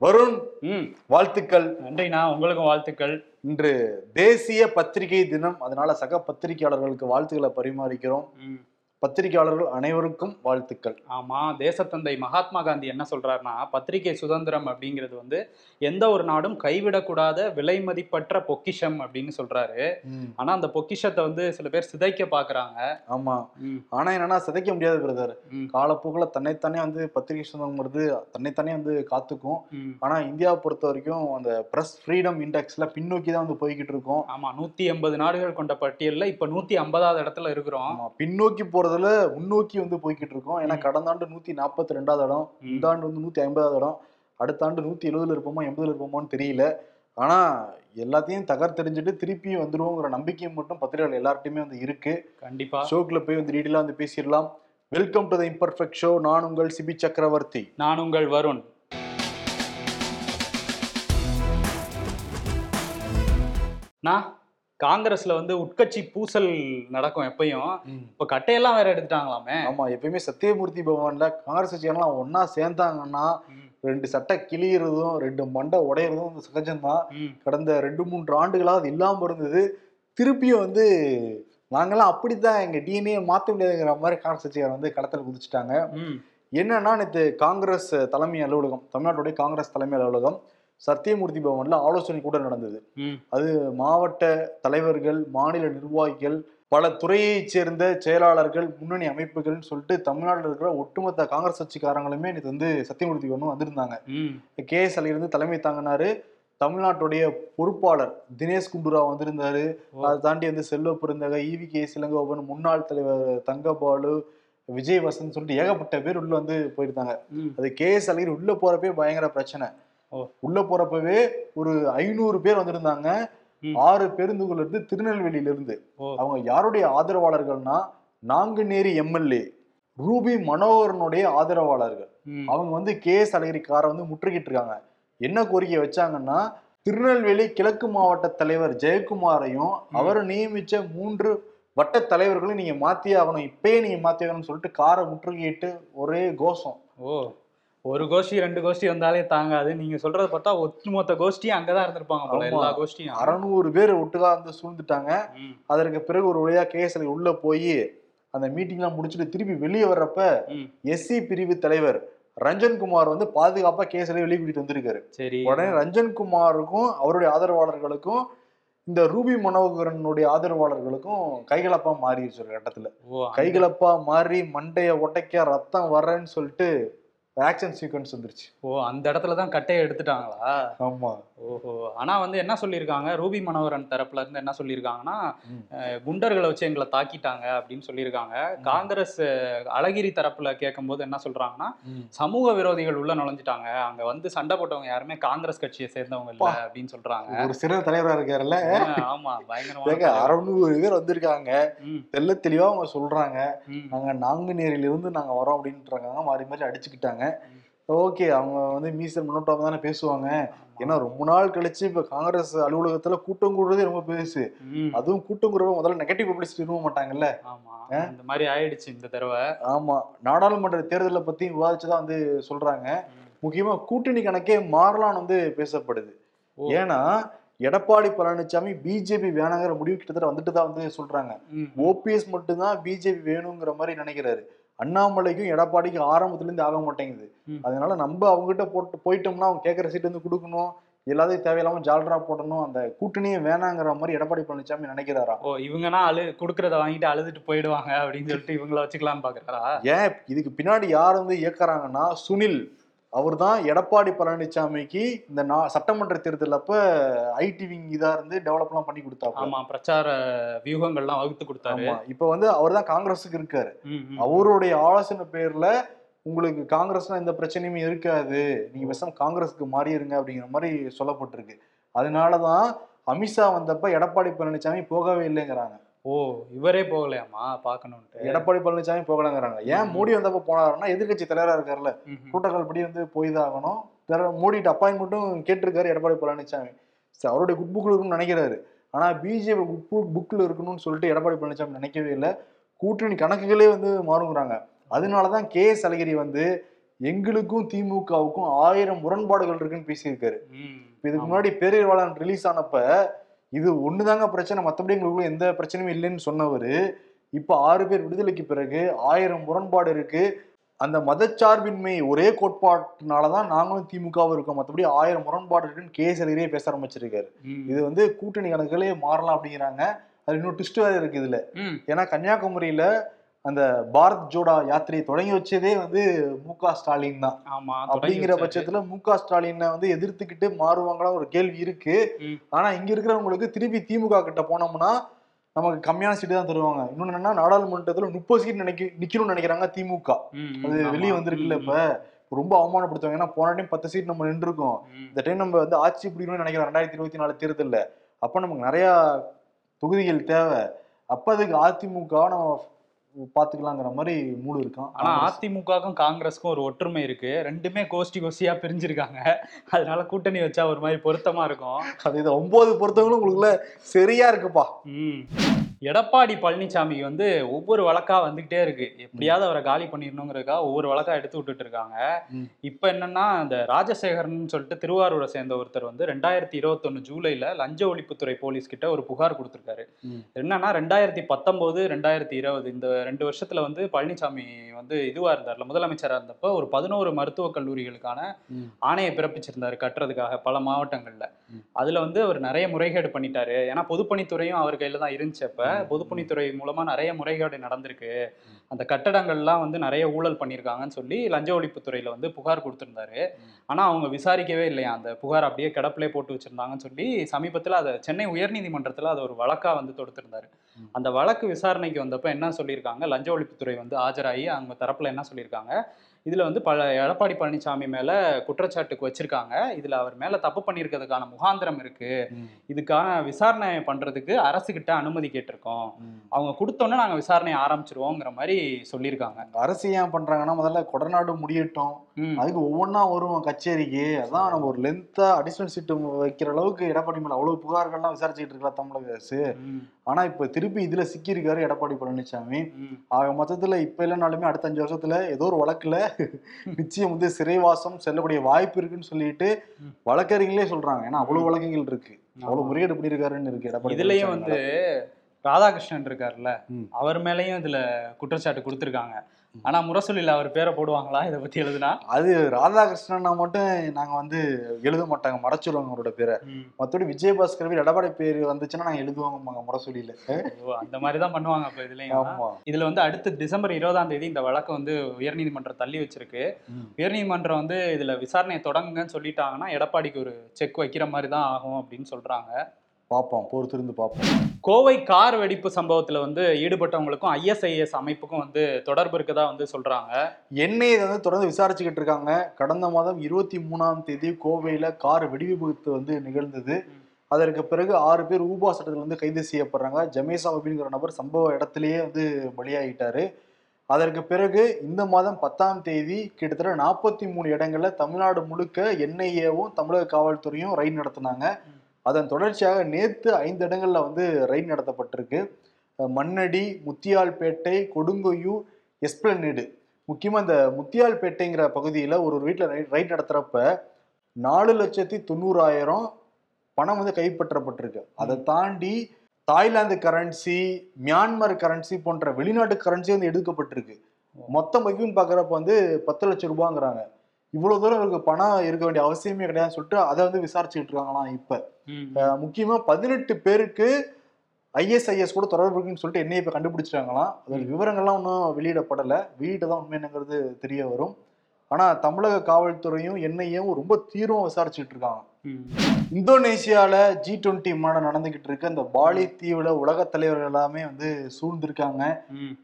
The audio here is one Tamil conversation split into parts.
வருண் வாழ்த்துக்கள். நன்றிண்ணா உங்களுக்கும் வாழ்த்துக்கள். இன்று தேசிய பத்திரிகை தினம். அதனால சக பத்திரிகையாளர்களுக்கு வாழ்த்துக்களை பரிமாறிக்கிறோம். பத்திரிகையாளர்கள் அனைவருக்கும் வாழ்த்துக்கள். ஆமா தேசத்தந்தை மகாத்மா காந்தி என்ன சொல்றாருன்னா பத்திரிகை சுதந்திரம் அப்படிங்கிறது வந்து எந்த ஒரு நாடும் கைவிடக்கூடாத விலை மதிப்பற்ற பொக்கிஷம் அப்படின்னு சொல்றாரு. ஆனா அந்த பொக்கிஷத்தை வந்து சில பேர் சிதைக்க பாக்குறாங்க. ஆமா. ம், ஆனா என்னன்னா சிதைக்க முடியாது பிரதர். காலப்போக்கில் தன்னைத்தானே வந்து பத்திரிகை சுதந்திரங்கிறது தன்னைத்தானே வந்து காத்துக்கும். ஆனா இந்தியாவை பொறுத்த வரைக்கும் அந்த பிரஸ் ஃப்ரீடம் இண்டெக்ஸ்ல பின்னோக்கி தான் வந்து போய்கிட்டு இருக்கோம். ஆமா நூத்தி எண்பது நாடுகள் கொண்ட பட்டியல்ல இப்ப நூத்தி ஐம்பதாவது இடத்துல இருக்கிறோம். பின்னோக்கி போறதுல முன்னோக்கி வந்து போய்கிட்டு இருக்கோம் ஏன்னா. கடந்த ஆண்டு நூத்தி நாற்பத்தி ரெண்டாவது இடம். இந்த ஆண்டு வந்து நூத்தி ஐம்பதாவது இடம் அடுத்த ஆண்டு நூத்தி எழுபதுல இருப்போமா எண்பதுல இருப்போமான்னு தெரியல. ஆனா எல்லாத்தையும் தகர்த்தெறிஞ்சிட்டு திருப்பி வந்துருவோங்கிற நம்பிக்கை மட்டும் பத்திரிகைகள் எல்லார்ட்டையுமே வந்து இருக்கு. கண்டிப்பா. ஷோக்குள்ள போய் வந்து டீடெயிலாக வந்து பேசிடலாம். Welcome to the imperfect show நான் உங்கள் சிபி சக்கரவர்த்தி. நான் உங்கள் வருண். நான் காங்கிரஸ்ல வந்து உட்கட்சி பூசல் நடக்கும் எப்பயும். இப்ப கட்டையெல்லாம் வேற எடுத்துட்டாங்களாமே. ஆமா எப்பயுமே சத்தியமூர்த்தி பவன்ல காங்கிரஸ் கட்சியெல்லாம் ஒன்னா சேர்ந்தாங்கன்னா ரெண்டு சட்டை கிளியறதும் ரெண்டு மண்டை உடையறதும் சகஜம்தான். கடந்த ரெண்டு மூன்று ஆண்டுகளாக அது இல்லாம இருந்தது. திருப்பியும் வந்து நாங்கெல்லாம் அப்படித்தான் எங்க டிஎன்ஏ மாத்த முடியாதுங்கிற மாதிரி காங்கிரஸ் கட்சியார் வந்து களத்தில் குதிச்சுட்டாங்க. என்னன்னா நேற்று காங்கிரஸ் தலைமை அலுவலகம் தமிழ்நாட்டுடைய காங்கிரஸ் தலைமை அலுவலகம் சத்தியமூர்த்தி பவன்ல ஆலோசனை கூட நடந்தது அது மாவட்ட தலைவர்கள் மாநில நிர்வாகிகள் பல துறையைச் சேர்ந்த செயலாளர்கள் முன்னணி அமைப்புகள்னு சொல்லிட்டு தமிழ்நாட்டில் இருக்கிற ஒட்டுமொத்த காங்கிரஸ் கட்சிக்காரங்களுமே நேற்று வந்து சத்தியமூர்த்தி ஒன்று வந்திருந்தாங்க. கே எஸ் இருந்து தலைமை தாங்கினாரு தமிழ்நாட்டுடைய பொறுப்பாளர் தினேஷ் குண்டுராவ் வந்திருந்தாரு. அதை தாண்டி வந்து செல்வ பெருந்தக ஈவி கே சிலங்கோபன் முன்னாள் தலைவர் தங்கபாலு விஜய் வசந்த் சொல்லிட்டு ஏகப்பட்ட பேர் உள்ள வந்து போயிருந்தாங்க. அது கே எஸ் அழகிரி உள்ள போறப்பே பயங்கர பிரச்சனை. உள்ள போறப்பவே ஒரு ஐநூறு பேர் வந்திருந்தாங்க. ஆறு பேருந்துகள் இருந்து திருநெல்வேலியில இருந்து. அவங்க யாருடைய ஆதரவாளர்கள்னா நாங்குநேரி எம்எல்ஏ ரூபி மனோகரனுடைய ஆதரவாளர்கள். அவங்க வந்து கே எஸ் அழகிரி காரை வந்து முற்றுகிட்டு இருக்காங்க. என்ன கோரிக்கை வச்சாங்கன்னா திருநெல்வேலி கிழக்கு மாவட்ட தலைவர் ஜெயக்குமாரையும் அவர் நியமிச்ச மூன்று வட்ட தலைவர்களும் நீங்க மாத்தியே ஆகணும். இப்பயே நீங்க மாத்தி ஆகணும்னு சொல்லிட்டு காரை முற்றுகையிட்டு ஒரே கோஷம். ஒரு கோஷ்டி ரெண்டு கோஷ்டி வந்தாலே தாங்காது. நீங்க சொல்றத பார்த்தா ஒட்டுமொத்த கோஷ்டியும் அங்கதான் இருந்திருப்பாங்க போல. எல்லா கோஷ்டியும். அறநூறு பேர் ஒட்டுக்கா வந்து சூழ்ந்துட்டாங்க. அதற்கு பிறகு ஒரு வழியா கேஎஸ்எல் உள்ள போய் அந்த மீட்டிங்லாம் முடிச்சுட்டு திருப்பி வெளியே வர்றப்ப. எஸ்சி பிரிவு தலைவர் ரஞ்சன் குமார் வந்து பாதுகாப்பா கேஎஸ்எல் வெளியே கூட்டிட்டு வந்திருக்காரு. சரி. உடனே ரஞ்சன் குமாருக்கும் அவருடைய ஆதரவாளர்களுக்கும் இந்த ரூபி மனோகரனுடைய ஆதரவாளர்களுக்கும் கைகலப்பா மாறிடுச்சு ஒரு கட்டத்துல. கைகலப்பா மாறி மண்டைய உடைக்க ரத்தம் வர்றேன்னு சொல்லிட்டு ஆக்ஷன் சீக்வன்ஸ் வந்துருச்சு. ஓ அந்த இடத்துல தான் கட்டையை எடுத்துட்டாங்களா? ஆமா. ஓஹோ. ஆனா வந்து என்ன சொல்லியிருக்காங்க? ரூபி மனோகரன் தரப்புல இருந்து என்ன சொல்லியிருக்காங்கன்னா குண்டர்களை வச்சு எங்களை தாக்கிட்டாங்க அப்படின்னு சொல்லியிருக்காங்க. காங்கிரஸ் அழகிரி தரப்புல கேட்கும்போது என்ன சொல்றாங்கன்னா சமூக விரோதிகள் உள்ள நுழைஞ்சிட்டாங்க. அங்க வந்து சண்டை போட்டவங்க யாருமே காங்கிரஸ் கட்சியை சேர்ந்தவங்க இல்ல அப்படின்னு சொல்றாங்க. ஒரு சிறந்த தலைவரா இருக்காருல்ல. ஆமா. ஏங்க பயங்கரமான அறநூறு பேர் வந்திருக்காங்க. தெள்ள தெளிவா அவங்க சொல்றாங்க. நாங்க நாங்குநேரியில இருந்து நாங்க வரோம் அப்படின்றாங்க. மாறி மாறி அடிச்சுக்கிட்டாங்க. ஓகே அவங்க வந்து மீசல் முன்னோட்டம் தானே பேசுவாங்க. ஏன்னா ரொம்ப நாள் கழிச்சு இப்ப காங்கிரஸ் அலுவலகத்துல கூட்டம் கூடுறதே ரொம்ப பெருசு. அதுவும் கூட்டம் கூடுறப்ப முதல்ல நெகட்டிவ் பப்ளிசிட்டி விரும்ப மாட்டாங்கல்ல. இந்த மாதிரி ஆயிடுச்சு இந்த தடவை. ஆமா. நாடாளுமன்ற தேர்தலை பத்தி விவாதிச்சுதான் வந்து சொல்றாங்க. முக்கியமா கூட்டணி கணக்கே மாறலாம்னு வந்து பேசப்படுது. ஏன்னா எடப்பாடி பழனிசாமி பிஜேபி வேணாங்கிற முடிவு கிட்டத்தட்ட வந்துட்டு தான் வந்து சொல்றாங்க. ஓபிஎஸ் மட்டும்தான் பிஜேபி வேணுங்கிற மாதிரி நினைக்கிறாரு. அண்ணாமலைக்கும் எடப்பாடிக்கும் ஆரம்பத்துல இருந்து ஆக மாட்டேங்குது. அதனால நம்ம அவங்ககிட்ட போட்டு போயிட்டோம்னா அவங்க கேட்கற சீட் வந்து கொடுக்கணும். எல்லாத்தையும் தேவையில்லாம ஜால்ரா போடணும். அந்த கூட்டணியே வேணாங்கிற மாதிரி எடப்பாடி பழனிசாமி நினைக்கிறாராம் ஓ இவங்கன்னா அழு குடுக்கறத வாங்கிட்டு அழுதுட்டு போயிடுவாங்க அப்படின்னு சொல்லிட்டு இவங்கள வச்சுக்கலாம்னு பாக்குறாரா? ஏன் இதுக்கு பின்னாடி யார் வந்து இயக்குறாங்கன்னா சுனில். அவர்தான் எடப்பாடி பழனிசாமிக்கு இந்த நா- சட்டமன்ற தேர்தல் அப்ப ஐடி விங் இதா இருந்து டெவலப்லாம் பண்ணி கொடுத்தாங்க ஆமா பிரச்சார வியூகங்கள்லாம் வகுத்து கொடுத்தாரு. இப்ப வந்து அவர் தான் காங்கிரஸுக்கு இருக்காரு. அவருடைய ஆலோசனை பேர்ல உங்களுக்கு காங்கிரஸ்னா எந்த பிரச்சனையுமே இருக்காது. நீங்க பேசாம காங்கிரஸுக்கு மாறிடுங்க அப்படிங்கிற மாதிரி சொல்லப்பட்டிருக்கு. அதனாலதான் அமித்ஷா வந்தப்ப எடப்பாடி பழனிசாமி போகவே இல்லைங்கிறாங்க. ஓ இவரே போகலையாமா பாக்கணும்ட்டு எடப்பாடி பழனிசாமி போகலங்கிறாங்க. ஏன் மோடி வந்தப்ப போனாருன்னா எதிர்க்கட்சி தலைவரா இருக்காருல்ல. புரோட்டோகால் படி வந்து போய் தான் ஆகணும் மோடிட்டு அப்பாயின்மெண்ட்டும் கேட்டிருக்காரு எடப்பாடி பழனிசாமி. அவருடைய குட் புக்ல இருக்குன்னு நினைக்கிறாரு. ஆனா பிஜேபி குட் புக்ல இருக்கணும்னு சொல்லிட்டு எடப்பாடி பழனிசாமி நினைக்கவே இல்லை. கூட்டணி கணக்குகளே வந்து மாறுங்கிறாங்க. அதனாலதான் கே எஸ் அழகிரி வந்து எங்களுக்கும் திமுகவுக்கும் ஆயிரம் முரண்பாடுகள் இருக்குன்னு பேசியிருக்காரு. இதுக்கு. முன்னாடி பேரறிவாளன் ரிலீஸ் ஆனப்ப இது ஒண்ணுதாங்க பிரச்சனை. மத்தபடி எங்களுக்குள்ள எந்த பிரச்சனையும் இல்லைன்னு சொன்னவரு. இப்ப ஆறு பேர் விடுதலைக்கு பிறகு ஆயிரம் முரண்பாடு இருக்கு. அந்த மதச்சார்பின்மை ஒரே கோட்பாட்டினாலதான் நாங்களும் திமுகவும் இருக்கோம். மத்தபடி ஆயிரம் முரண்பாடு இருக்குன்னு கேசரியே பேச ஆரம்பிச்சிருக்காரு. இது வந்து கூட்டணி கணக்குகளே மாறலாம் அப்படிங்கிறாங்க. அது இன்னும் ட்விஸ்ட் வேற இருக்கு இதுல. ஏன்னா கன்னியாகுமரியில அந்த பாரத் ஜோடா யாத்திரையை தொடங்கி வச்சதே வந்து மு க ஸ்டாலின் தான். ஆமா அப்படிங்கிற. பட்சத்துல மு க ஸ்டாலினை வந்து எதிர்த்துக்கிட்டு மாறுவாங்களா ஒரு கேள்வி இருக்கு. ஆனா இங்க இருக்கிறவங்களுக்கு திருப்பி திமுக கிட்ட போனோம்னா நமக்கு கம்மியான சீட்டு தான் தருவாங்க. இன்னொன்னு என்னன்னா நாடாளுமன்றத்துல முப்பது சீட் நினைக்க நிக்கணும்னு நினைக்கிறாங்க திமுக. அது. வெளியே வந்திருக்குல்ல இப்ப. ரொம்ப அவமானப்படுத்துவாங்க. ஏன்னா போன டைம் பத்து சீட் நம்ம நின்றுருக்கோம். இந்த டைம் நம்ம வந்து ஆட்சி பிடிக்கணும்னு நினைக்கிறோம். ரெண்டாயிரத்தி இருபத்தி நாலு தேர்தல்ல. அப்ப நமக்கு நிறைய தொகுதிகள் தேவை. அப்ப அதுக்கு அதிமுக நம்ம பாத்துக்கலாங்கிற மாதிரி மூடு இருக்கான். ஆனா அதிமுகவுக்கும் காங்கிரஸுக்கும் ஒரு ஒற்றுமை இருக்கு. ரெண்டுமே கோஷ்டி கோஷ்டியா பிரிஞ்சிருக்காங்க. அதனால கூட்டணி வச்சா ஒரு மாதிரி பொருத்தமா இருக்கும். அது இது ஒன்பது பொறுத்தவங்களும் உங்களுக்குள்ள சரியா இருக்குப்பா. ம். எடப்பாடி பழனிசாமிக்கு வந்து ஒவ்வொரு வழக்கா வந்துகிட்டே இருக்கு எப்படியாவது அவரை காலி பண்ணிடணுங்கிறதுக்காக ஒவ்வொரு வழக்கா எடுத்து விட்டுட்டு இருக்காங்க. இப்ப என்னன்னா இந்த ராஜசேகரன் சொல்லிட்டு திருவாரூரை சேர்ந்த ஒருத்தர் வந்து ரெண்டாயிரத்தி இருபத்தொன்னு ஜூலைல லஞ்ச ஒழிப்புத்துறை போலீஸ் கிட்ட ஒரு புகார் கொடுத்திருக்காரு. என்னன்னா ரெண்டாயிரத்தி பத்தொன்பது ரெண்டாயிரத்தி இருபது இந்த ரெண்டு வருஷத்துல வந்து பழனிசாமி வந்து இதுவா இருந்தார்ல முதலமைச்சரா இருந்தப்ப ஒரு பதினோரு மருத்துவக் கல்லூரிகளுக்கான. ஆணையை பிறப்பிச்சிருந்தாரு கட்டுறதுக்காக பல மாவட்டங்கள்ல. அதுல வந்து அவர் நிறைய முறைகேடு பண்ணிட்டாரு ஏன்னா பொதுப்பணித்துறையும் அவர் கையில தான் இருந்துச்சு அப்ப ம். பொதுப்பணித்துறை மூலமா நிறைய முறைகேடு நடந்திருக்கு. அந்த கட்டடங்கள்லாம் வந்து நிறைய ஊழல் பண்ணியிருக்காங்கன்னு சொல்லி லஞ்ச ஒழிப்புத்துறையில வந்து புகார் கொடுத்திருந்தாரு. ஆனா அவங்க விசாரிக்கவே இல்லையா? அந்த புகார் அப்படியே கிடப்பிலே போட்டு வச்சிருந்தாங்கன்னு சொல்லி சமீபத்துல அதை சென்னை உயர்நீதிமன்றத்துல அதை ஒரு வழக்கா வந்து தொடுத்திருந்தாரு. அந்த வழக்கு விசாரணைக்கு வந்தப்ப என்ன சொல்லியிருக்காங்க? லஞ்ச ஒழிப்புத்துறை வந்து ஆஜராகி அவங்க தரப்புல என்ன சொல்லியிருக்காங்க? இதுல வந்து பல எடப்பாடி பழனிசாமி மேல குற்றச்சாட்டுக்கு வச்சிருக்காங்க. இதுல அவர் மேல தப்பு பண்ணியிருக்கிறதுக்கான முகாந்திரம் இருக்கு. ம். இதுக்கான விசாரணை பண்றதுக்கு அரசு கிட்ட அனுமதி கேட்டிருக்கோம். அவங்க கொடுத்தோன்னே நாங்க விசாரணையை ஆரம்பிச்சிருவோங்கிற மாதிரி சொல்லியிருக்காங்க. அரசு ஏன் பண்றாங்கன்னா முதல்ல கொடநாடு முடியட்டும். அதுக்கு ஒவ்வொன்றா வரும் கச்சேரிக்கு. அதான் நம்ம ஒரு லென்த்தா அடிஷனல் சீட்டு வைக்கிற அளவுக்கு எடப்பாடி மேல அவ்வளவு புகார்கள்லாம் விசாரிச்சுட்டு இருக்கலாம் தமிழக அரசு. ம். ஆனா இப்ப திருப்பி இதுல சிக்கியிருக்காரு எடப்பாடி பழனிசாமி. ஆக மொத்தத்துல இப்ப இல்லைனாலுமே அடுத்த அஞ்சு வருஷத்துல ஏதோ ஒரு வழக்குல நிச்சயம் வந்து சிறைவாசம் செல்லக்கூடிய வாய்ப்பு இருக்குன்னு சொல்லிட்டு. வழக்கறிஞர்களே சொல்றாங்க ஏன்னா அவ்வளவு வழக்குகள் இருக்கு அவ்வளவு. முறையீடு பண்ணியிருக்காருன்னு இருக்கு எடப்பாடி இதுலயும் வந்து. ராதாகிருஷ்ணன் இருக்காருல்ல. அவர் மேலயும் இதுல குற்றச்சாட்டு கொடுத்திருக்காங்க. ஆனா முரசொலியில அவர் பேரை போடுவாங்களா? இதை பத்தி எழுதுனா? அது ராதாகிருஷ்ணன்னா மட்டும் நாங்க வந்து எழுத மாட்டாங்க. மறைச்சிருவாங்க அவரோட பேரை. மத்தபடி விஜயபாஸ்கர் எடப்பாடி பேர் வந்துச்சுன்னா நாங்க எழுதுவாங்க முரசொலியில. அந்த மாதிரி தான் பண்ணுவாங்க அப்ப இதுலயும் ஆமா. இதுல வந்து அடுத்து டிசம்பர் இருபதாம் தேதி இந்த வழக்கு வந்து உயர்நீதிமன்றம் தள்ளி வச்சிருக்கு. உயர்நீதிமன்றம் வந்து இதுல விசாரணையை தொடங்குங்கன்னு சொல்லிட்டாங்கன்னா எடப்பாடிக்கு ஒரு செக் வைக்கிற மாதிரி தான் ஆகும் அப்படின்னு சொல்றாங்க. பார்ப்போம் பொறுத்திருந்து பார்ப்போம் கோவை கார் வெடிப்பு சம்பவத்துல வந்து ஈடுபட்டவங்களுக்கும் ஐஎஸ்ஐஎஸ் அமைப்புக்கும் வந்து தொடர்பு இருக்கதா வந்து சொல்றாங்க. என்னை இதை வந்து தொடர்ந்து விசாரிச்சுக்கிட்டு இருக்காங்க. கடந்த மாதம் இருபத்தி மூணாம் தேதி கோவையில கார் வெடிவிபத்து வந்து நிகழ்ந்தது. அதற்கு பிறகு ஆறு பேர் ஊபா சட்டத்தில் வந்து கைது செய்யப்படுறாங்க. ஜமேசா அப்படிங்கிற நபர் சம்பவ இடத்திலேயே வந்து பலியாகிட்டாரு. அதற்கு பிறகு இந்த மாதம் பத்தாம் தேதி கிட்டத்தட்ட நாற்பத்தி மூணு இடங்கள்ல தமிழ்நாடு முழுக்க என்ஐஏவும் தமிழக காவல்துறையும் ரைட் நடத்தினாங்க. அதன் தொடர்ச்சியாக நேத்து ஐந்து இடங்கள்ல வந்து ரைட் நடத்தப்பட்டிருக்கு. மண்ணடி முத்தியால்பேட்டை கொடுங்கொய்யூர் எஸ்பிளனேடு. முக்கியமா இந்த முத்தியால்பேட்டைங்கிற பகுதியில ஒரு ஒரு வீட்டுல ரைட் ரைட் நடத்துறப்ப நாலு லட்சத்தி தொண்ணூறாயிரம் பணம் வந்து கைப்பற்றப்பட்டிருக்கு. அதை தாண்டி தாய்லாந்து கரன்சி மியான்மர் கரன்சி போன்ற வெளிநாட்டு கரன்சி வந்து எடுக்கப்பட்டிருக்கு. மொத்த மதிப்புன்னு பாக்குறப்ப வந்து பத்து லட்சம் ரூபாங்கிறாங்க. இவ்வளவு தூரம் இவருக்கு பணம் இருக்க வேண்டிய அவசியமே கிடையாதுன்னு சொல்லிட்டு அதை வந்து விசாரிச்சுட்டு இருக்காங்களாம் இப்ப. முக்கியமா பதினெட்டு பேருக்கு ஐஎஸ்ஐஎஸ் கூட தொடர்பு இருக்குன்னு சொல்லிட்டு என்னைய இப்ப கண்டுபிடிச்சிட்டாங்களாம். அதோட விவரங்கள்லாம் இன்னும் வெளியிடப்படல. வெளியிட்டதான் உண்மை என்னங்கிறது தெரிய வரும். ஆனா தமிழக காவல்துறையும் என்ஐயும் ரொம்ப தீவிரமா விசாரிச்சுட்டு இருக்காங்க. ம். இந்தோனேசியால ஜி டுவெண்ட்டி மாநாடு நடந்துகிட்டு இருக்கு. அந்த பாலி தீவுல உலக தலைவர்கள் எல்லாமே வந்து சூழ்ந்திருக்காங்க.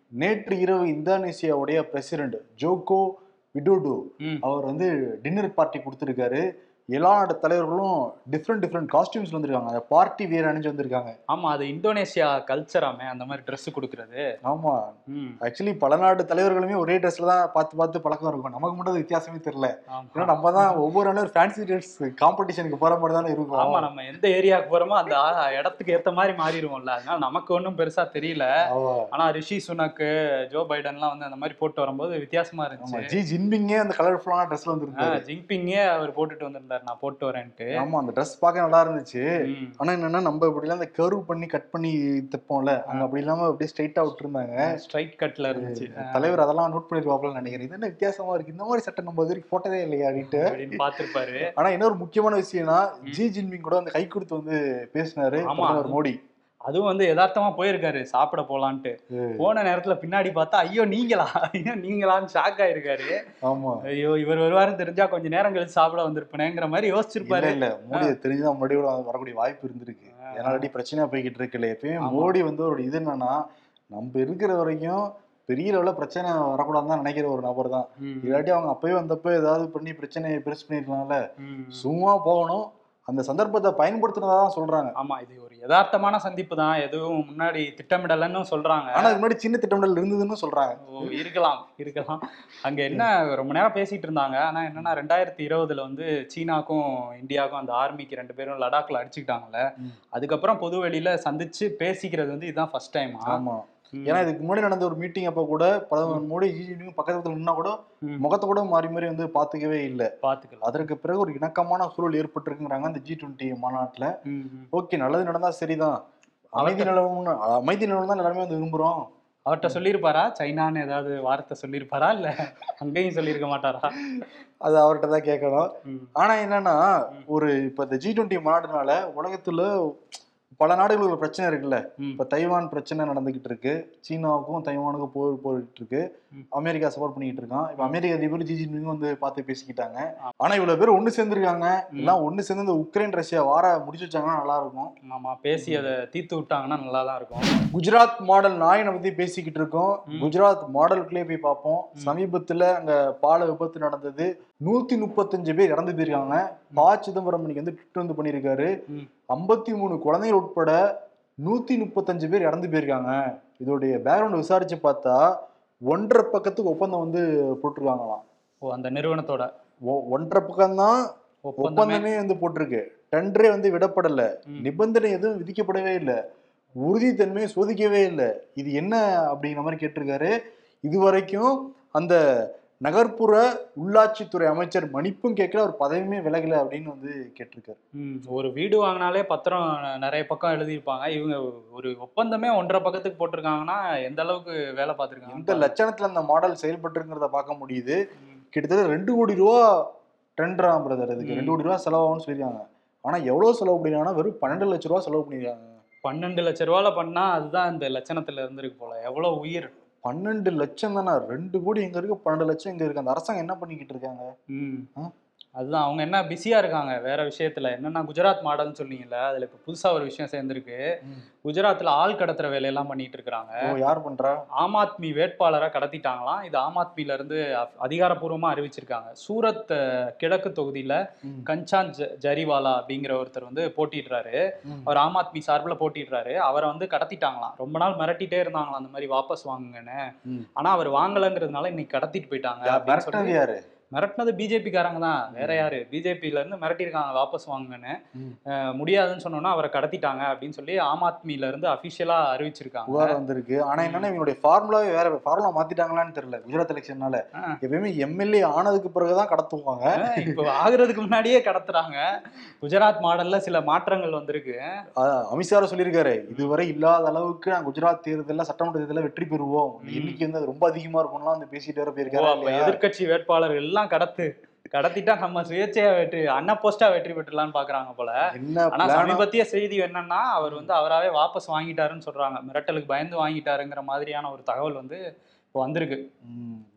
நேற்று இரவு இந்தோனேசியாவுடைய பிரசிடென்ட் ஜோகோ விடோடோ. அவர் வந்து டின்னர் பார்ட்டி கொடுத்துருக்காரு. எல்லா நாட்டு தலைவர்களும் டிஃப்ரெண்ட் டிஃப்ரெண்ட் காஸ்டியூம்ஸ்ல வந்திருக்காங்க. அந்த பார்ட்டி வியர் அணிஞ்சு வந்திருக்காங்க. ஆமா அது இந்தோனேஷியா கல்ச்சராமே அந்த மாதிரி Dress கொடுக்கறது. ஆமா. ஆக்சுவலி பல நாட்டு தலைவர்களுமே ஒரே ட்ரெஸ்ல தான் பார்த்து பார்த்து பழக்கம் இருக்கும். நமக்கு மட்டும் அது வித்தியாசமே தெரியல. ஆமா. ஏன்னா நம்ம தான் ஒவ்வொரு நாளும் ஃபேன்சி ட்ரெஸ் காம்படிஷனுக்கு போற மாதிரி தானே ஆமா இருக்கும் நம்ம எந்த ஏரியாவுக்கு போறோமோ அந்த இடத்துக்கு ஏத்த மாதிரி மாறிடுவோம்ல. அதனால நமக்கு ஒன்றும் பெருசா தெரியல. ஆமா. ஆனா ரிஷி சுனக்கு ஜோ பைடன்லாம் வந்து அந்த மாதிரி போட்டு வரும்போது வித்தியாசமா ஆமா. இருந்துச்சு. ஜி ஜின்பிங்கே அந்த கலர்ஃபுல்லான ட்ரெஸ்ல ஆ, வந்திருந்தாரு. ஜிங்பிங்கே அவர் போட்டுட்டு வந்திருந்தாரு. நான் போட்டு வரேன்ட்டு. ஆமா அந்த ட்ரெஸ் பார்க்க நல்லா இருந்துச்சு. ஆனா என்னன்னா நம்ம இப்படி எல்லாம் அந்த கர்வ் பண்ணி கட் பண்ணி தைப்போம்ல அங்க அப்படி இல்லாம அப்படியே ஸ்ட்ரைட்டா விட்டுருந்தாங்க. ஸ்ட்ரைட் கட்ல இருந்துச்சு. தலைவர் அதெல்லாம் நோட் பண்ணிருப்பாப்லன்னு நினைக்கிறேன். இது என்ன வித்தியாசமா இருக்கு? இந்த மாதிரி சட்டை நம்ம வரைக்கும் போட்டதே இல்லையா அப்படின்ட்டு அப்படின்னு பார்த்திருப்பாரு. ஆனா இன்னொரு முக்கியமான விஷயம்னா ஜி ஜின்பிங் கூட வந்து கை கொடுத்து வந்து பேசினாரு மோடி. அதுவும் வந்து யதார்த்தமா போயிருக்காரு சாப்பிட போலான்ட்டு. போன நேரத்துல பின்னாடி பார்த்தா ஐயோ நீங்களா? ஐயோ நீங்களான்னு ஷாக் ஆயிருக்காரு. ஆமா. ஐயோ இவர் வருவாருன்னு தெரிஞ்சா கொஞ்ச நேரம் கழிச்சு சாப்பிட வந்திருப்பேனேங்கிற மாதிரி யோசிச்சிருப்பாரு. இல்ல மோடி தெரிஞ்சுதான் கூட வரக்கூடிய வாய்ப்பு இருந்திருக்கு. ஏன்னா ஆல்ரெடி பிரச்சனையா போய்கிட்டு இருக்குல்ல எப்பயுமே. மோடி வந்து ஒரு இது என்னன்னா நம்ம இருக்கிற வரைக்கும் பெரிய லெவலில் பிரச்சனை வரக்கூடாதுன்னு தான் நினைக்கிற ஒரு நபர் தான். இல்லாட்டி அவங்க அப்பயே வந்தப்போ ஏதாவது பண்ணி பிரச்சனையை பெருசு பண்ணிருக்கலாம்ல. சும்மா போகணும் அந்த சந்தர்ப்பத்தை பயன்படுத்தினதா தான் சொல்றாங்க. ஆமா இது ஒரு யதார்த்தமான சந்திப்பு தான். எதுவும் முன்னாடி திட்டமிடலன்னு சொல்றாங்க. ஆனா அதுக்கு முன்னாடி சின்ன திட்டமிடல் இருந்ததுன்னு சொல்றாங்க. ஓ இருக்கலாம் இருக்கலாம். அங்க என்ன ரொம்ப நேரம் பேசிட்டு இருந்தாங்க. ஆனா என்னன்னா ரெண்டாயிரத்தி இருபதுல வந்து சீனாக்கும் இந்தியாவுக்கும் அந்த ஆர்மிக்கு ரெண்டு பேரும் லடாக்ல அடிச்சுக்கிட்டாங்கல்ல. அதுக்கப்புறம் பொது வெளியில சந்திச்சு பேசிக்கிறது வந்து இதுதான் ஃபர்ஸ்ட் டைம் ஆமா. ஏன்னா இதுக்கு முன்னாடி நடந்த ஒரு மீட்டிங் அப்ப கூட பிரதமர் மோடி ஜி ஜின்பிங் பக்கத்துல நின்னா கூட முகத்தை கூட மாறி மாறி வந்து பாத்துக்கவே இல்லை. பாத்துக்கலாம் அதற்கு பிறகு ஒரு இணக்கமான சூழல் ஏற்பட்டிருக்குங்கிறாங்க அந்த ஜி டுவெண்ட்டி மாநாட்டுல. ஓகே நல்லது நடந்தா சரிதான். அமைதி நிலவும் அமைதி நிலவும் தான் எல்லாருமே வந்து விரும்புறோம். அவர்கிட்ட சொல்லியிருப்பாரா? சைனான்னு ஏதாவது வார்த்தை சொல்லியிருப்பாரா? இல்ல அங்கேயும் சொல்லியிருக்க மாட்டாரா? அது அவர்கிட்ட தான் கேட்கணும். ஆனா என்னன்னா ஒரு இப்ப இந்த ஜி டுவெண்ட்டி மாநாடுனால உலகத்துல பல நாடுகளுக்கு பிரச்சனை இருக்குல்ல. ம். இப்ப தைவான் பிரச்சனை நடந்துகிட்டு இருக்கு. சீனாவுக்கும் தைவானுக்கும் போர் போயிட்டு இருக்கு. ம். அமெரிக்கா சப்போர்ட் பண்ணிட்டு இருக்கான். இப்ப அமெரிக்க அதிபர் ஜி ஜின்பிங் வந்து பார்த்து பேசிக்கிட்டாங்க. ஆனா இவ்வளவு பேர் ஒண்ணு சேர்ந்திருக்காங்க. ம். எல்லாம் ஒண்ணு சேர்ந்து இந்த உக்ரைன் ரஷ்யா வார முடிச்சு வச்சாங்கன்னா நல்லா இருக்கும். ஆமா பேசி அதை தீர்த்து விட்டாங்கன்னா நல்லா தான் இருக்கும். குஜராத் மாடல் நாயினை பத்தி பேசிக்கிட்டு இருக்கோம். ம். குஜராத் மாடலுக்குள்ளே போய் பார்ப்போம். ம். சமீபத்துல அங்க பால விபத்து நடந்தது. நூத்தி முப்பத்தஞ்சு பேர் இறந்து போயிருக்காங்க. ப சிதம்பரம் இன்னைக்கு வந்து ட்விட் வந்து பண்ணியிருக்காரு. ம். ஐம்பத்தி மூணு குழந்தைகள் உட்பட நூத்தி முப்பத்தஞ்சு பேர் இறந்து போயிருக்காங்க. இதோடைய பேக்ரவுண்ட் விசாரிச்சு பார்த்தா ஒன்றரை பக்கத்துக்கு ஒப்பந்தம் வந்து போட்டிருக்காங்களாம். ஓ அந்த நிறுவனத்தோட? ஒ- ஒன்றரை பக்கம்தான் ஒப்பந்தமே? வந்து போட்டிருக்கு. டெண்டரே வந்து விடப்படல. நிபந்தனை எதுவும் விதிக்கப்படவே இல்லை. உறுதித்தன்மையை சோதிக்கவே இல்லை. இது என்ன அப்படிங்கிற மாதிரி கேட்டிருக்காரு. இதுவரைக்கும் அந்த நகர்ப்புற உள்ளாட்சித்துறை அமைச்சர் மன்னிப்பும் கேட்கல அவர் பதவியுமே விலகல அப்படின்னு வந்து கேட்டிருக்காரு. ஒரு வீடு வாங்கினாலே பத்திரம் நிறைய பக்கம் எழுதியிருப்பாங்க. இவங்க ஒரு ஒப்பந்தமே ஒன்றரை பக்கத்துக்கு போட்டிருக்காங்கன்னா எந்த அளவுக்கு வேலை பார்த்துருக்காங்க? லட்சணத்துல அந்த மாடல் செயல்பட்டுருங்கிறத பார்க்க முடியுது. கிட்டத்தட்ட ரெண்டு கோடி ரூபா டெண்டராம் பிரதர் இதுக்கு. ரெண்டு கோடி ரூபா செலவாகும்னு சொல்லியிருக்காங்க. ஆனா எவ்வளவு செலவு பண்ணிருக்காங்கன்னா வெறும் பன்னெண்டு லட்ச ரூபா செலவு பண்ணிருக்காங்க பன்னெண்டு லட்ச ரூபால பண்ணா அதுதான் இந்த லட்சணத்துல இருந்திருக்கு போல. எவ்வளவு உயிர். பன்னெண்டு லட்சம் தானே? ரெண்டு கோடி எங்க இருக்கு? பன்னெண்டு லட்சம் எங்க இருக்கு? அந்த அரசாங்கம் என்ன பண்ணிக்கிட்டு இருக்காங்க? அதுதான். அவங்க என்ன பிஸியா இருக்காங்க. வேற விஷயத்துல. என்னன்னா குஜராத் மாடல்னு சொன்னீங்கல்ல அதுல இப்ப புதுசா ஒரு விஷயம் சேர்ந்திருக்கு. குஜராத்ல ஆள் கடத்துற வேலையெல்லாம் பண்ணிட்டு இருக்காங்க. யார் பண்றா? ஆம் ஆத்மி வேட்பாளரை கடத்திட்டாங்களாம். இது ஆம் ஆத்மில இருந்து அ- அதிகாரப்பூர்வமா அறிவிச்சிருக்காங்க. சூரத் கிழக்கு தொகுதியில. கஞ்சான் ஜ- ஜரிவாலா அப்படிங்கிற ஒருத்தர் வந்து போட்டிடுறாரு. அவர் ஆம் ஆத்மி சார்பில் போட்டிடுறாரு அவரை வந்து கடத்திட்டாங்களாம். ரொம்ப நாள் மிரட்டிட்டே இருந்தாங்களாம். அந்த மாதிரி வாபஸ் வாங்குங்கன்னு. ஆனா அவர் வாங்கலைங்கிறதுனால இன்னைக்கு கடத்திட்டு போயிட்டாங்க மிரட்டினது யாரு மிரட்டினது பிஜேபி காரங்க தான். வேற யாரு? பிஜேபியில இருந்து மிரட்டியிருக்காங்க வாபஸ். அஹ், முடியாதுன்னு சொன்னோன்னா அவரை கடத்திட்டாங்க அப்படின்னு சொல்லி ஆம் ஆத்மியில இருந்து அபிஷியலா அறிவிச்சிருக்காங்க. புகார் வந்திருக்கு. ஆனா என்னன்னா இவங்களுடைய ஃபார்முலாவே வேற ஃபார்முலா மாத்திட்டாங்களான்னு தெரியல. குஜராத் எலெக்ஷன்னால. எப்பயுமே எம்எல்ஏ ஆனதுக்கு பிறகுதான் கடத்துவாங்க. இப்போ ஆகுறதுக்கு முன்னாடியே கடத்துறாங்க. குஜராத் மாடல்ல சில மாற்றங்கள் வந்திருக்கு. அஹ் அமித்ஷா சொல்லியிருக்காரு இதுவரை இல்லாத அளவுக்கு நான் குஜராத் தேர்தலில் சட்டமன்ற தேர்தலில் வெற்றி பெறுவோம். எண்ணிக்கை வந்து ரொம்ப அதிகமா இருக்கும்லாம் வந்து பேசிட்டு வர போயிருக்காரு? எதிர்க்கட்சி வேட்பாளர்கள் எல்லாம் கடத்து. கடத்திட்டா நம்ம சுயேட்சையா வெற்றி அன்ன போஸ்டா வெற்றி பெற்றுலான்னு பாக்குறாங்க போல. ஆனா சமீபத்திய செய்தி என்னன்னா அவர் வந்து அவராவே வாபஸ் வாங்கிட்டாருன்னு சொல்றாங்க. மிரட்டலுக்கு பயந்து வாங்கிட்டாருங்கிற மாதிரியான ஒரு தகவல் வந்து இப்போ வந்திருக்கு.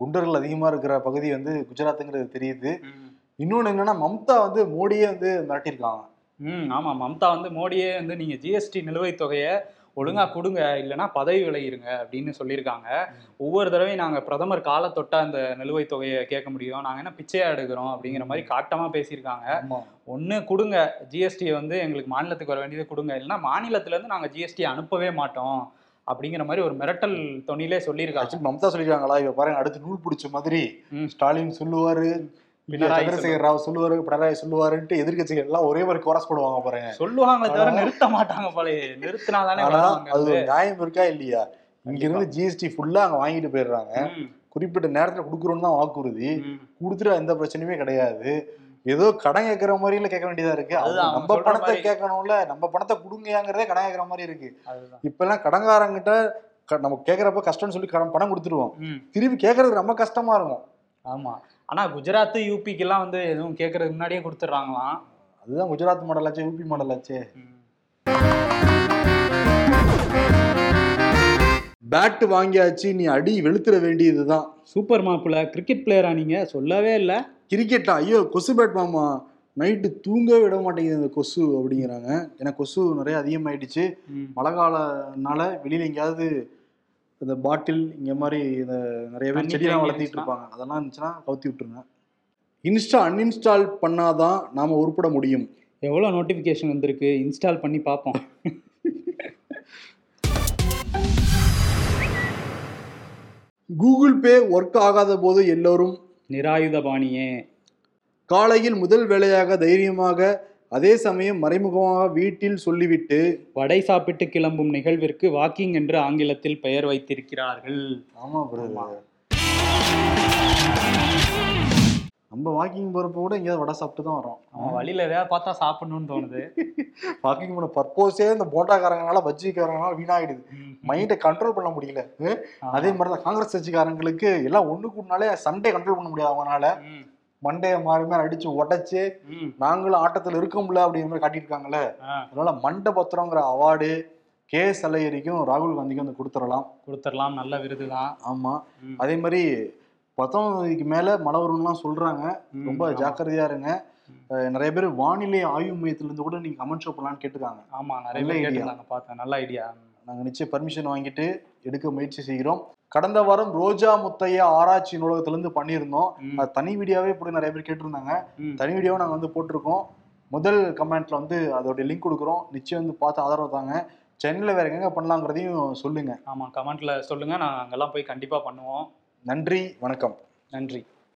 குண்டர்கள் அதிகமா இருக்கிற பகுதி வந்து குஜராத்துங்கிறது தெரியுது. இன்னொன்னு என்னன்னா மம்தா வந்து மோடியே வந்து மிரட்டியிருக்காங்க. ம் ஆமா. மம்தா வந்து மோடியே வந்து நீங்க ஜிஎஸ்டி நிலுவைத் தொகையை ஒழுங்கா கொடுங்க இல்லைன்னா பதவி விலகிருங்க அப்படின்னு சொல்லியிருக்காங்க. ஒவ்வொரு தடவையும் நாங்க பிரதமர் காலை தொட்டா அந்த நிலுவைத் தொகையை கேட்க முடியும். நாங்க என்ன பிச்சையா எடுக்கிறோம் அப்படிங்கிற மாதிரி காட்டமா பேசியிருக்காங்க. ஒண்ணு கொடுங்க ஜிஎஸ்டி வந்து எங்களுக்கு மாநிலத்துக்கு வர வேண்டியது கொடுங்க. இல்லைன்னா மாநிலத்துல இருந்து நாங்க ஜிஎஸ்டி அனுப்பவே மாட்டோம் அப்படிங்கிற மாதிரி ஒரு மிரட்டல் தொனிலே சொல்லியிருக்காங்க. மம்தா சொல்லிருக்காங்களா இவ பாருங்க அடுத்து நூல் பிடிச்ச மாதிரி. ஸ்டாலின் சொல்லுவாரு சந்திரசேகர் ராவ் சொல்லுவாரு பினராயி சொல்லுவாருன்ட்டு எதிர்க்கட்சிகள் எல்லாம் ஒரே மாதிரி கோரஸ் போடுவாங்க பாருங்க சொல்லுவாங்களே தவிர நிறுத்த மாட்டாங்க போல ஆனா வருவாங்க. அது நியாயம் இருக்கா இல்லையா? இங்க இருந்து ஜிஎஸ்டி ஃபுல்லா அங்க வாங்கிட்டு போயிடுறாங்க. குறிப்பிட்ட நேரத்துல கொடுக்குறோம்னு தான் வாக்குறுதி. கொடுத்துட்டு எந்த பிரச்சனையுமே கிடையாது. ஏதோ கடன் கேட்கற மாதிரில கேட்க வேண்டியதா இருக்கு. அதுதான் நம்ம பணத்தை. கேட்கணும்ல நம்ம பணத்தை கொடுங்கங்கிறதே கடன் கேட்கற மாதிரி இருக்கு. இப்ப எல்லாம் கடன்காரங்கிட்ட க- நம்ம கேட்கறப்ப கஷ்டம்னு சொல்லி கடன் பணம் கொடுத்துருவோம். ம், திருப்பி கேட்கறது ரொம்ப கஷ்டமா இருக்கும். ஆமா. ஆனா குஜராத் யூபிக்கு எல்லாம் வந்து எதுவும் கேட்கறதுக்கு முன்னாடியே கொடுத்துட்றாங்களாம். அதுதான் குஜராத் மாடல் ஆச்சு யூபி மாடல் ஆச்சு பேட் வாங்கியாச்சு நீ அடி வெளுத்துற வேண்டியதுதான். சூப்பர் மாப்பிள்ள கிரிக்கெட் பிளேயரா நீங்க? சொல்லவே இல்ல. கிரிக்கெட்டா ஐயோ கொசு பேட் மாமா. நைட்டு தூங்கவே விட மாட்டேங்குது இந்த கொசு அப்படிங்கிறாங்க. ஏன்னா கொசு நிறைய அதிகமாயிடுச்சு. மழை காலனால வெளியில எங்கேயாவது இந்த பாட்டில் இங்க மாதிரி இந்த நிறைய பேர் செடியெல்லாம் வளர்த்திட்டு? இருப்பாங்க. அதெல்லாம் இருந்துச்சுன்னா கவுத்தி விட்டுருங்க. இன்ஸ்டா அன்இன்ஸ்டால் பண்ணாதான் நாம உருப்பட முடியும். எவ்வளவு நோட்டிபிகேஷன் வந்திருக்கு? இன்ஸ்டால் பண்ணி பார்ப்போம். கூகுள் பே ஒர்க் ஆகாத போது எல்லோரும் நிராயுத பாணியே காலையில் முதல் வேலையாக தைரியமாக அதே சமயம் மறைமுகமாக வீட்டில் சொல்லிவிட்டு வடை சாப்பிட்டு கிளம்பும் நிகழ்விற்கு வாக்கிங் என்று ஆங்கிலத்தில் பெயர் வைத்திருக்கிறார்கள். ஆமா பிரதர் நம்ம வாக்கிங் போறப்ப கூட எங்கேயாவது வடை சாப்பிட்டு தான் வரோம். அவன் வழியில எதையாவது பார்த்தா சாப்பிடணும்னு தோணுது. வாக்கிங் போன பர்போஸே இந்த போட்டாக்காரங்கனால பஜ்ஜிக்காரங்கனால வீணாயிடுது மைண்டை கண்ட்ரோல் பண்ண முடியல. அதே மாதிரி தான் காங்கிரஸ் கட்சிக்காரங்களுக்கு எல்லாம் ஒண்ணு கூடனாலே சண்டே கண்ட்ரோல் பண்ண முடியாது அவங்களால மண்டைய மாறி மாறி அடிச்சு உடைச்சு நாங்களும் ஆட்டத்துல இருக்க முடியல அப்படிங்கிற மாதிரி காட்டியிருக்காங்களே ஆ, அதனால மண்டை பத்திரங்கிற அவார்டு கே எஸ் அலையரிக்கும் ராகுல் காந்திக்கும் வந்து கொடுத்துடலாம். கொடுத்துடலாம் நல்ல விருது தான். ஆமா. அதே மாதிரி பத்தொன்பதாம் தேதிக்கு மேல மழை வரும்லாம் சொல்றாங்க ரொம்ப ஜாக்கிரதையா இருங்க. நிறைய பேர் வானிலை ஆய்வு மையத்துல இருந்து கூட நீங்க கமெண்ட் ஷோ பண்ணலாம்னு கேட்டிருக்காங்க. ஆமா நிறைய பேர் பார்த்தேன் நல்ல ஐடியா நாங்க நிச்சயம் பர்மிஷன் வாங்கிட்டு எடுக்க முயற்சி செய்கிறோம். கடந்த வாரம் ரோஜா முத்தையா ஆராய்ச்சி நூலகத்துல இருந்து பண்ணியிருந்தோம் அது தனி வீடியோவே போட்டு நிறைய பேர் கேட்டிருந்தாங்க. தனி வீடியோவை நாங்க வந்து போட்டிருக்கோம். முதல் கமெண்ட்ல வந்து அதோட லிங்க் கொடுக்குறோம். நிச்சயம் வந்து பார்த்து ஆதரவு தாங்க. சென்னையில் வேற எங்க பண்ணலாங்கிறதையும் சொல்லுங்க. ஆமா கமெண்ட்ல சொல்லுங்க. நான் அங்கெல்லாம் போய் கண்டிப்பா பண்ணுவோம். நன்றி வணக்கம். நன்றி.